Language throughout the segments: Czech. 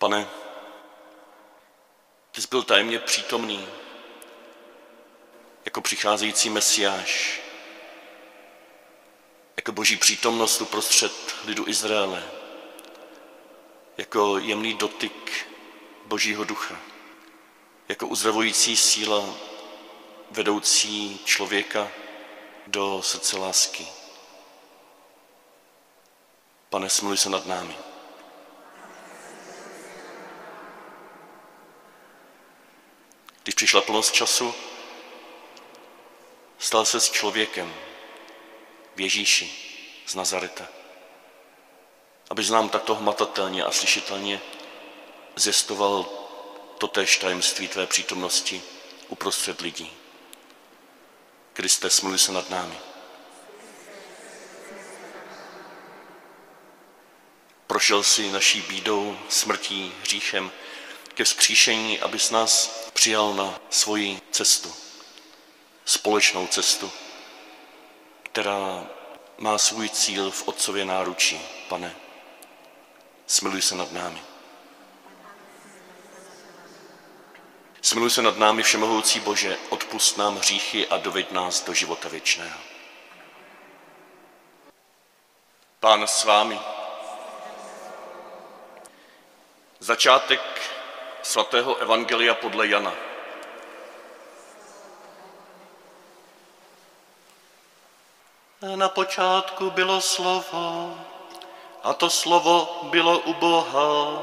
Pane, ty jsi byl tajemně přítomný jako přicházející mesiáš, jako boží přítomnost uprostřed lidu Izraele, jako jemný dotyk božího ducha, jako uzdravující síla vedoucí člověka do srdce lásky. Pane, smluj se nad námi. Když přišla plnost času, stal se s člověkem v Ježíši z Nazareta. Aby nám takto hmatatelně a slyšitelně zjistoval totéž tajemství tvé přítomnosti uprostřed lidí. Kriste, smluj se nad námi. Prošel si naší bídou, smrtí, hříchem ke vzkříšení, abys nás přijal na svoji cestu, společnou cestu, která má svůj cíl v Otcově náručí. Pane, smiluj se nad námi. Smiluj se nad námi, Všemohoucí Bože, odpust nám hříchy a doveď nás do života věčného. Pán s vámi. Začátek svatého Evangelia podle Jana. Na počátku bylo slovo, a to slovo bylo u Boha,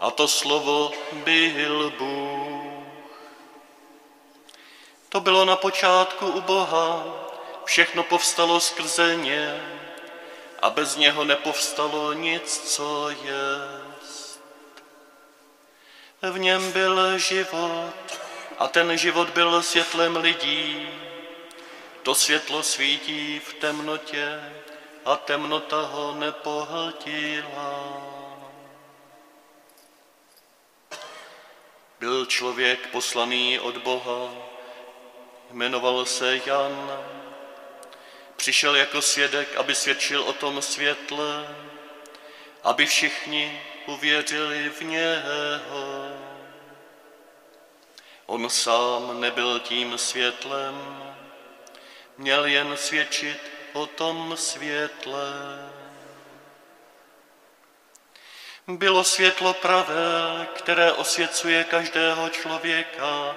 a to slovo byl Bůh. To bylo na počátku u Boha, všechno povstalo skrze ně a bez něho nepovstalo nic, co jest. V něm byl život a ten život byl světlem lidí. To světlo svítí v temnotě a temnota ho nepohltila. Byl člověk poslaný od Boha, jmenoval se Jan. Přišel jako svědek, aby svědčil o tom světle, aby všichni uvěřili v něho. On sám nebyl tím světlem, měl jen svědčit o tom světle. Bylo světlo pravé, které osvěcuje každého člověka,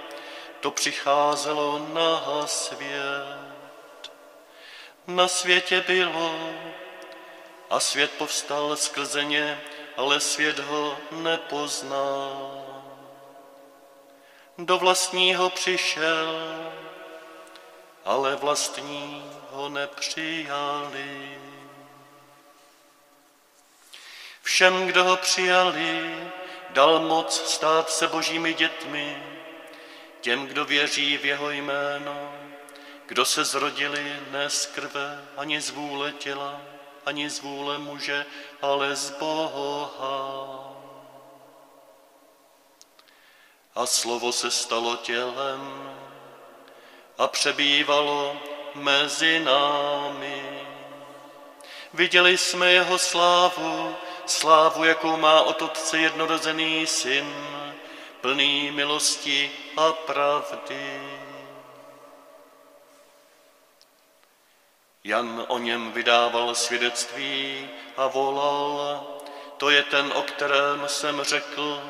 to přicházelo na svět. Na světě bylo a svět povstal skrze ně, ale svět ho nepoznal. Do vlastního přišel, ale vlastní ho nepřijali. Všem, kdo ho přijali, dal moc stát se božími dětmi, těm, kdo věří v jeho jméno, kdo se zrodili ne z krve, ani z vůle těla, ani z vůle muže, ale z Boha. A slovo se stalo tělem a přebývalo mezi námi. Viděli jsme jeho slávu, slávu, jakou má od Otce jednorozený syn, plný milosti a pravdy. Jan o něm vydával svědectví a volal, to je ten, o kterém jsem řekl,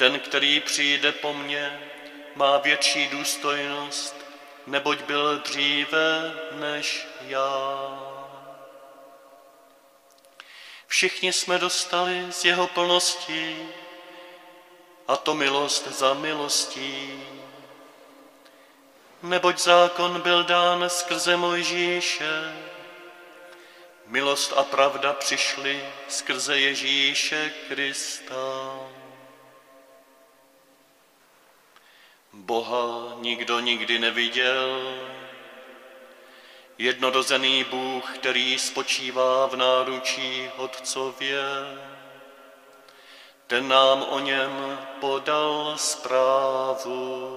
ten, který přijde po mně, má větší důstojnost, neboť byl dříve než já. Všichni jsme dostali z jeho plnosti a to milost za milostí. Neboť zákon byl dán skrze Mojžíše, milost a pravda přišly skrze Ježíše Krista. Boha nikdo nikdy neviděl, jednorozený Bůh, který spočívá v náručí Otcově, ten nám o něm podal zprávu.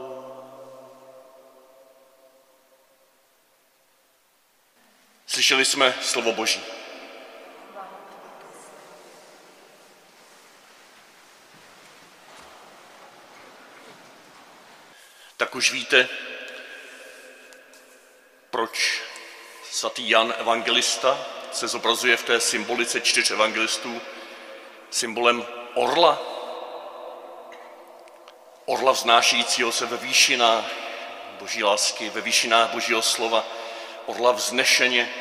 Slyšeli jsme slovo Boží. Tak už víte, proč svatý Jan Evangelista se zobrazuje v té symbolice čtyř evangelistů symbolem orla. Orla vznášejícího se ve výšinách boží lásky, ve výšinách božího slova, orla vznešeně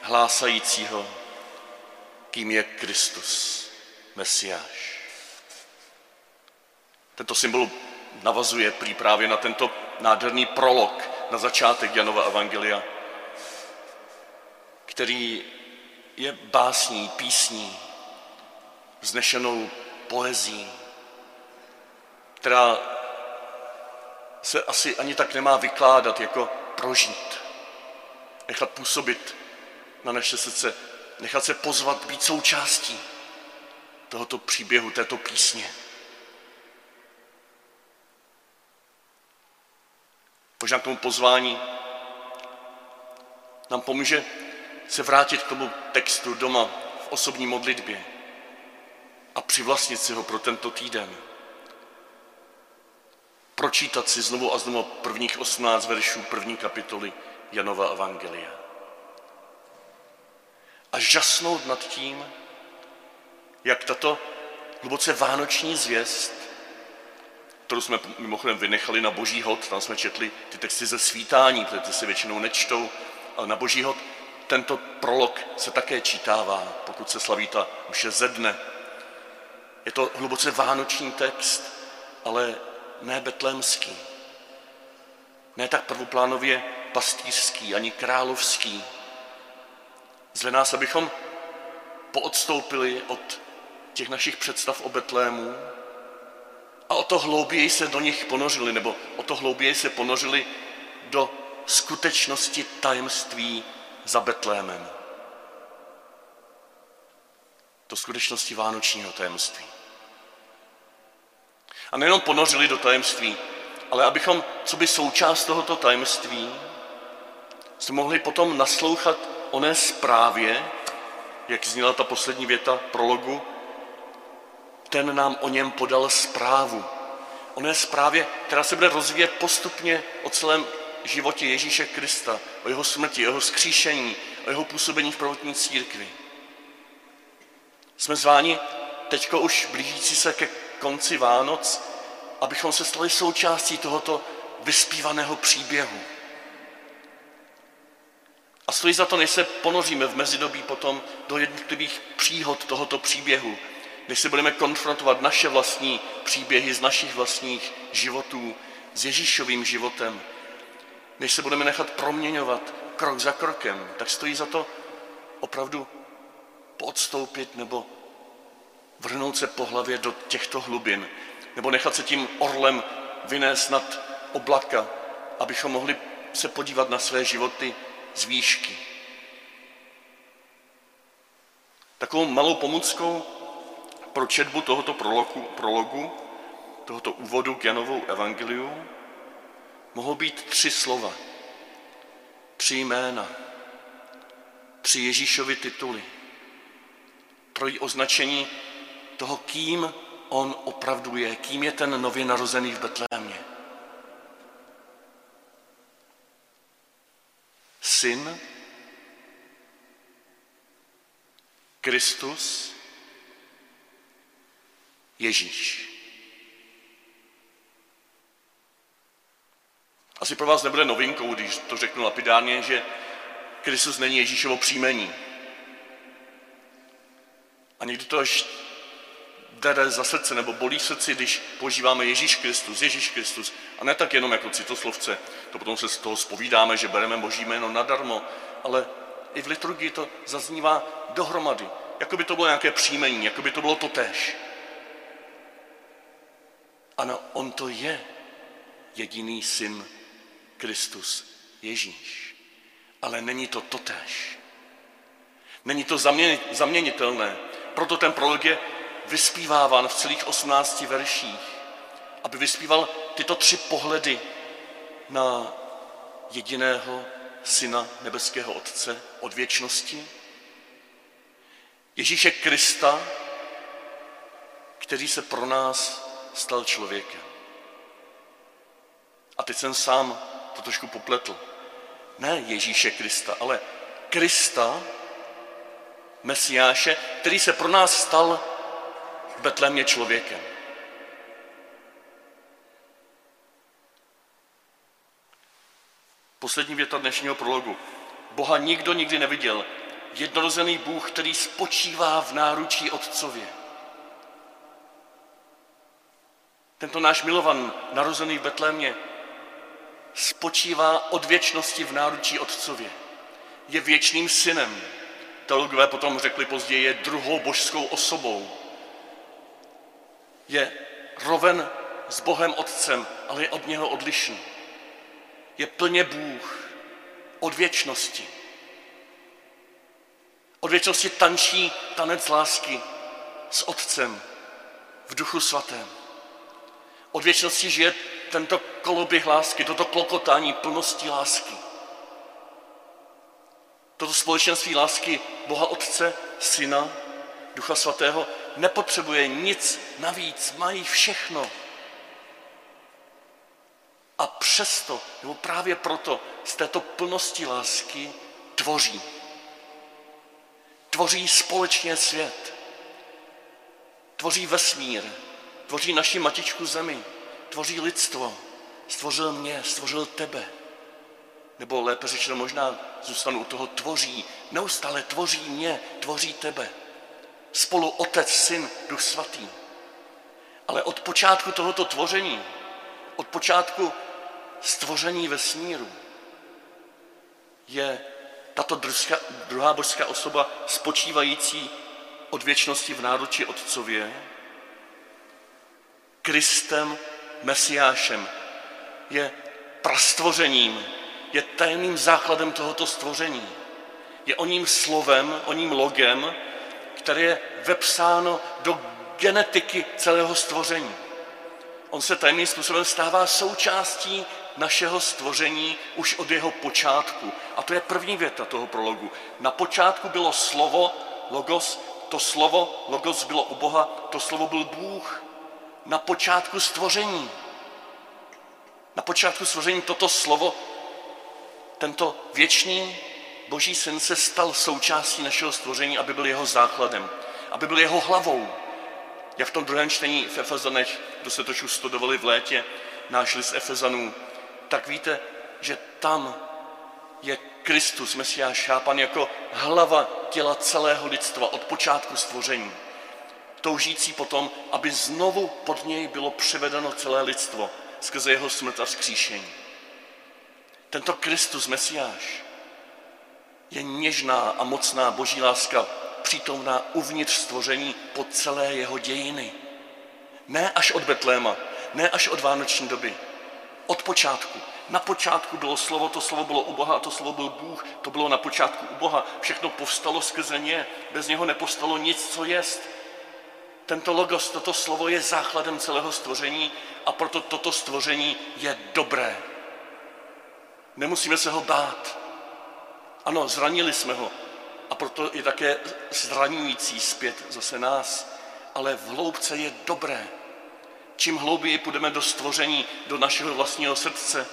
hlásajícího, kým je Kristus, Mesiáš. Tento symbol navazuje prý právě na tento nádherný prolog na začátek Janova Evangelia, který je básní, písní, vznešenou poezí, která se asi ani tak nemá vykládat, jako prožít. Nechat působit na naše srdce, nechat se pozvat, být součástí tohoto příběhu, této písně. Možná k tomu pozvání nám pomůže se vrátit k tomu textu doma v osobní modlitbě a přivlastnit si ho pro tento týden. Pročítat si znovu a znovu prvních 18 veršů první kapitoly Janova Evangelia. A žasnout nad tím, jak tato hluboce vánoční zvěst, kterou jsme mimochodem vynechali na boží hod, tam jsme četli ty texty ze svítání, protože ty se většinou nečtou, ale na boží hod tento prolog se také čítává, pokud se slaví ta je ze dne. Je to hluboce vánoční text, ale ne betlémský. Ne tak prvoplánově pastýřský, ani královský. Zve nás, abychom poodstoupili od těch našich představ o Betlému a o to hlouběji se do nich ponořili, nebo o to hlouběji se ponořili do skutečnosti tajemství za Betlémem. Do skutečnosti vánočního tajemství. A nejenom ponořili do tajemství, ale abychom, co by součást tohoto tajemství, jsme mohli potom naslouchat oné zprávě, jak zněla ta poslední věta prologu, ten nám o něm podal zprávu. Oné zprávě, která se bude rozvíjet postupně o celém životě Ježíše Krista, o jeho smrti, o jeho skříšení, o jeho působení v prvotní církvi. Jsme zváni teďko už blížící se ke konci Vánoc, abychom se stali součástí tohoto vyspívaného příběhu. A stojí za to, než se ponoříme v mezidobí potom do jednotlivých příhod tohoto příběhu, než se budeme konfrontovat naše vlastní příběhy z našich vlastních životů s Ježíšovým životem, než se budeme nechat proměňovat krok za krokem, tak stojí za to opravdu podstoupit nebo vrhnout se po hlavě do těchto hlubin, nebo nechat se tím orlem vynést nad oblaka, abychom mohli se podívat na své životy z výšky. Takovou malou pomůckou pro četbu tohoto prologu, prologu tohoto úvodu k Janovou evangeliu, mohou být tři slova, tři jména, tři Ježíšovy tituly, trojí označení toho, kým on opravdu je, kým je ten nově narozený v Betlémě. Syn, Kristus, Ježíš. Asi pro vás nebude novinkou, když to řeknu lapidárně, že Kristus není Ježíšovo příjmení. A někdy to až dere za srdce nebo bolí srdci, když používáme Ježíš Kristus, Ježíš Kristus. A ne tak jenom jako citoslovce, to potom se z toho spovídáme, že bereme Boží jméno nadarmo, ale i v liturgii to zaznívá dohromady, jako by to bylo nějaké příjmení, jako by to bylo totéž. Ano, on to je jediný syn Kristus, Ježíš. Ale není to totéž. Není to zaměnitelné. Proto ten prolog je vyspíváván v celých 18 verších, aby vyspíval tyto tři pohledy na jediného syna nebeského Otce od věčnosti, Ježíše Krista, který se pro nás stal člověkem. A teď jsem sám to trošku popletl. Ne Ježíše Krista, ale Krista, Mesiáše, který se pro nás stal v Betlémě člověkem. Poslední věta dnešního prologu. Boha nikdo nikdy neviděl. Jednorozený Bůh, který spočívá v náručí Otcově. Tento náš milovan, narozený v Betlémě, spočívá od věčnosti v náručí Otcově. Je věčným synem. Teologové potom řekli později, je druhou božskou osobou. Je roven s Bohem Otcem, ale je od něho odlišný. Je plně Bůh od věčnosti. Od věčnosti tančí tanec lásky s Otcem v duchu svatém. Od věčnosti žije tento koloběh lásky, toto klokotání plnosti lásky. Toto společenství lásky Boha Otce, Syna, Ducha Svatého nepotřebuje nic navíc, mají všechno. A přesto, nebo právě proto, z této plnosti lásky tvoří. Tvoří společně svět. Tvoří vesmír. Tvoří naši matičku zemi tvoří lidstvo, stvořil mě, stvořil tebe. Nebo lépe řečeno, možná zůstanu u toho, tvoří, neustále tvoří mě, tvoří tebe. Spolu Otec, Syn, Duch Svatý. Ale od počátku tohoto tvoření, od počátku stvoření vesmíru, je tato družská, druhá božská osoba spočívající od věčnosti v náruči Otcově, Kristem Mesiášem, je prastvořením, je tajným základem tohoto stvoření. Je o ním slovem, o ním logem, které je vepsáno do genetiky celého stvoření. On se tajným způsobem stává součástí našeho stvoření už od jeho počátku. A to je první věta toho prologu. Na počátku bylo slovo, logos, to slovo, logos bylo u Boha, to slovo byl Bůh na počátku stvoření. Na počátku stvoření toto slovo, tento věčný Boží syn se stal součástí našeho stvoření, aby byl jeho základem, aby byl jeho hlavou. Jak v tom druhém čtení v Efezanech, kdo se toču studovali v létě, náš list Efezanů, tak víte, že tam je Kristus, Mesiáš, chápan jako hlava těla celého lidstva od počátku stvoření toužící potom, aby znovu pod něj bylo převedeno celé lidstvo skrze jeho smrt a vzkříšení. Tento Kristus, Mesiáš, je něžná a mocná boží láska přítomná uvnitř stvoření po celé jeho dějiny. Ne až od Betléma, ne až od vánoční doby. Od počátku. Na počátku bylo slovo, to slovo bylo u Boha a to slovo byl Bůh, to bylo na počátku u Boha. Všechno povstalo skrze ně, bez něho nepostalo nic, co jest. Tento logos, toto slovo je základem celého stvoření a proto toto stvoření je dobré. Nemusíme se ho bát. Ano, zranili jsme ho a proto je také zraňující zpět zase nás, ale v hloubce je dobré. Čím hlouběji půjdeme do stvoření, do našeho vlastního srdce,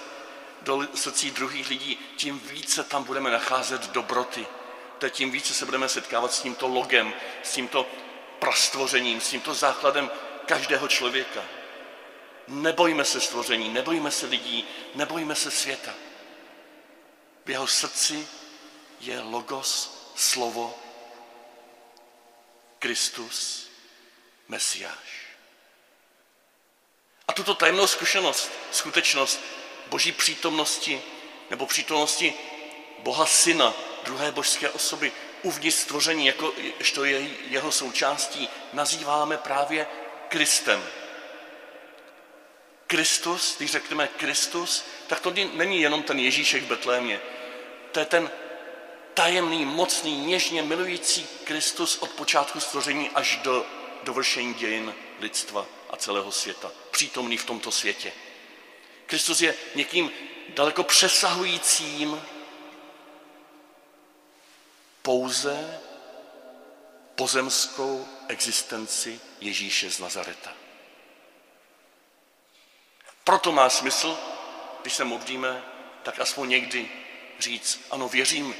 do srdcí druhých lidí, tím více tam budeme nacházet dobroty. To tím více se budeme setkávat s tímto logem, s tímto prastvořením, s tímto základem každého člověka. Nebojme se stvoření, nebojme se lidí, nebojme se světa. V jeho srdci je logos, slovo, Kristus, Mesiáš. A tuto tajemnou zkušenost, skutečnost boží přítomnosti nebo přítomnosti Boha Syna, druhé božské osoby, uvnitř stvoření, jako, to je jeho součástí, nazýváme právě Kristem. Kristus, když řekneme Kristus, tak to není jenom ten Ježíšek v Betlémě. To je ten tajemný, mocný, něžně milující Kristus od počátku stvoření až do dovršení dějin lidstva a celého světa. Přítomný v tomto světě. Kristus je někým daleko přesahujícím pouze pozemskou existenci Ježíše z Nazareta. Proto má smysl když se modlíme, tak aspoň někdy říct, ano, věřím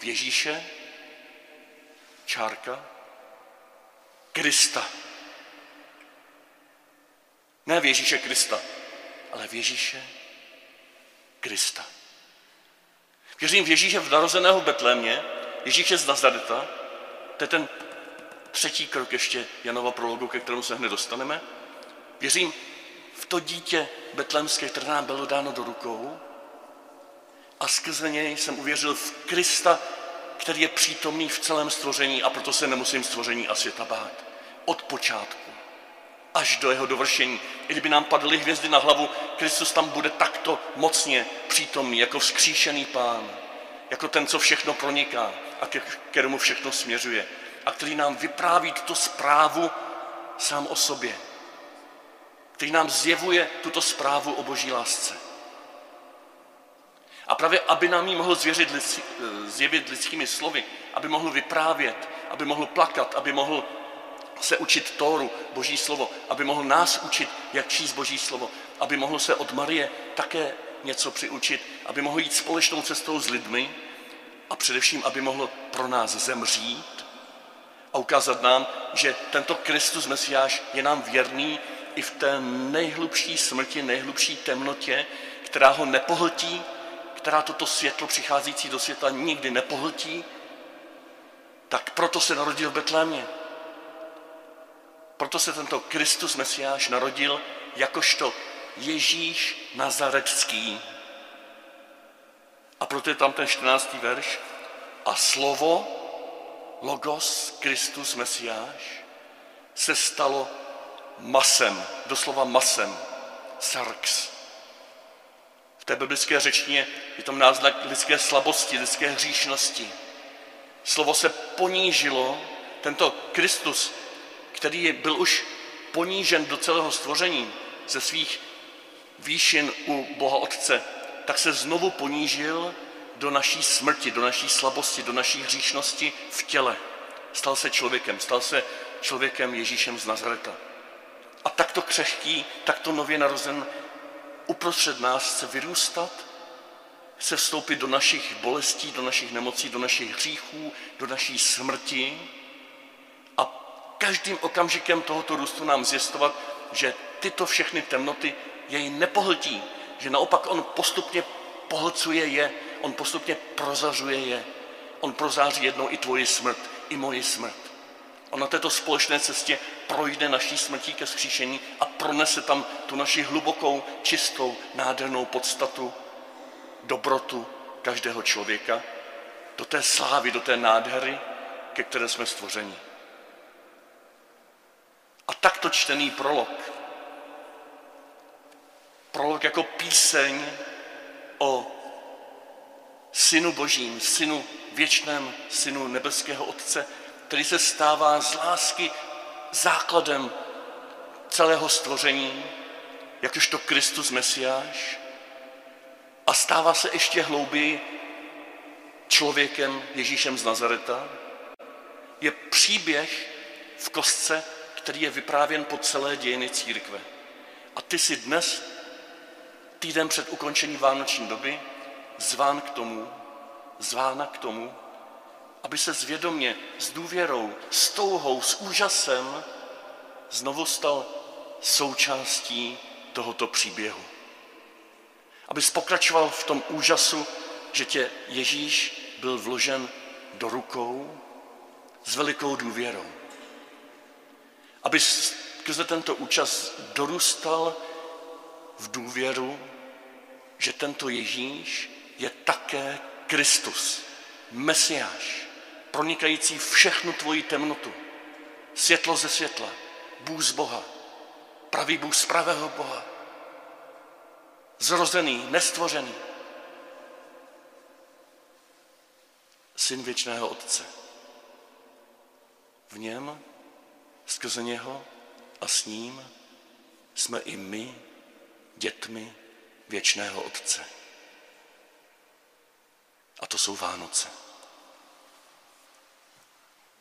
v Ježíše, čárka, Krista. Ne v Ježíše Krista, ale v Ježíše Krista. Věřím v Ježíše v narozeného Betlémě, Ježíše z Nazareta, to je ten třetí krok ještě Janova prologu, ke kterému se hned dostaneme. Věřím v to dítě betlémské, které nám bylo dáno do rukou a skrze něj jsem uvěřil v Krista, který je přítomný v celém stvoření a proto se nemusím stvoření a světa bát. Od počátku až do jeho dovršení. I kdyby nám padly hvězdy na hlavu, Kristus tam bude takto mocně přítomný, jako vzkříšený pán, jako ten, co všechno proniká a ke kterému všechno směřuje a který nám vypráví tuto zprávu sám o sobě, který nám zjevuje tuto zprávu o boží lásce. A právě, aby nám ji mohl zvěřit, zjevit lidskými slovy, aby mohl vyprávět, aby mohl plakat, aby mohl se učit Tóru, Boží slovo, aby mohl nás učit, jak číst Boží slovo, aby mohl se od Marie také něco přiučit, aby mohl jít společnou cestou s lidmi a především, aby mohl pro nás zemřít a ukázat nám, že tento Kristus Mesiáš je nám věrný i v té nejhlubší smrti, nejhlubší temnotě, která ho nepohltí, která toto světlo přicházející do světa nikdy nepohltí, tak proto se narodil v Betlémě. Proto se tento Kristus Mesiáš narodil jakožto Ježíš Nazarecký. A proto je tam ten 14. verš. A slovo, logos, Kristus Mesiáš, se stalo masem, doslova masem, sarx. V té biblické řečtině je tam náznak lidské slabosti, lidské hříšnosti. Slovo se ponížilo, tento Kristus který byl už ponížen do celého stvoření ze svých výšin u Boha Otce, tak se znovu ponížil do naší smrti, do naší slabosti, do naší hříšnosti v těle. Stal se člověkem, stal se člověkem Ježíšem z Nazareta. A takto křehký, takto nově narozen uprostřed nás chce vyrůstat, chce vstoupit do našich bolestí, do našich nemocí, do našich hříchů, do naší smrti, každým okamžikem tohoto růstu nám zjistovat, že tyto všechny temnoty jej nepohltí, že naopak on postupně pohlcuje je, on postupně prozařuje je. On prozáří jednou i tvoji smrt, i moji smrt. On na této společné cestě projde naší smrtí ke skříšení a pronese tam tu naši hlubokou, čistou, nádhernou podstatu, dobrotu každého člověka do té slávy, do té nádhery, ke které jsme stvořeni. A takto čtený prolog. Prolog jako píseň o synu božím, synu věčném, synu nebeského Otce, který se stává z lásky základem celého stvoření, jakožto Kristus Mesiáš, a stává se ještě hlouběji člověkem Ježíšem z Nazareta, je příběh v kostce který je vyprávěn po celé dějiny církve. A ty si dnes, týden před ukončením vánoční doby, zván k tomu, zvána k tomu, aby se zvědomě, s důvěrou, s touhou, s úžasem znovu stal součástí tohoto příběhu. Aby pokračoval v tom úžasu, že tě Ježíš byl vložen do rukou s velikou důvěrou aby skrze tento účast dorůstal v důvěru, že tento Ježíš je také Kristus, Mesiáš, pronikající všechnu tvoji temnotu, světlo ze světla, Bůh z Boha, pravý Bůh z pravého Boha, zrozený, nestvořený, syn věčného Otce. V něm Skrze něho a s ním jsme i my dětmi věčného Otce. A to jsou Vánoce.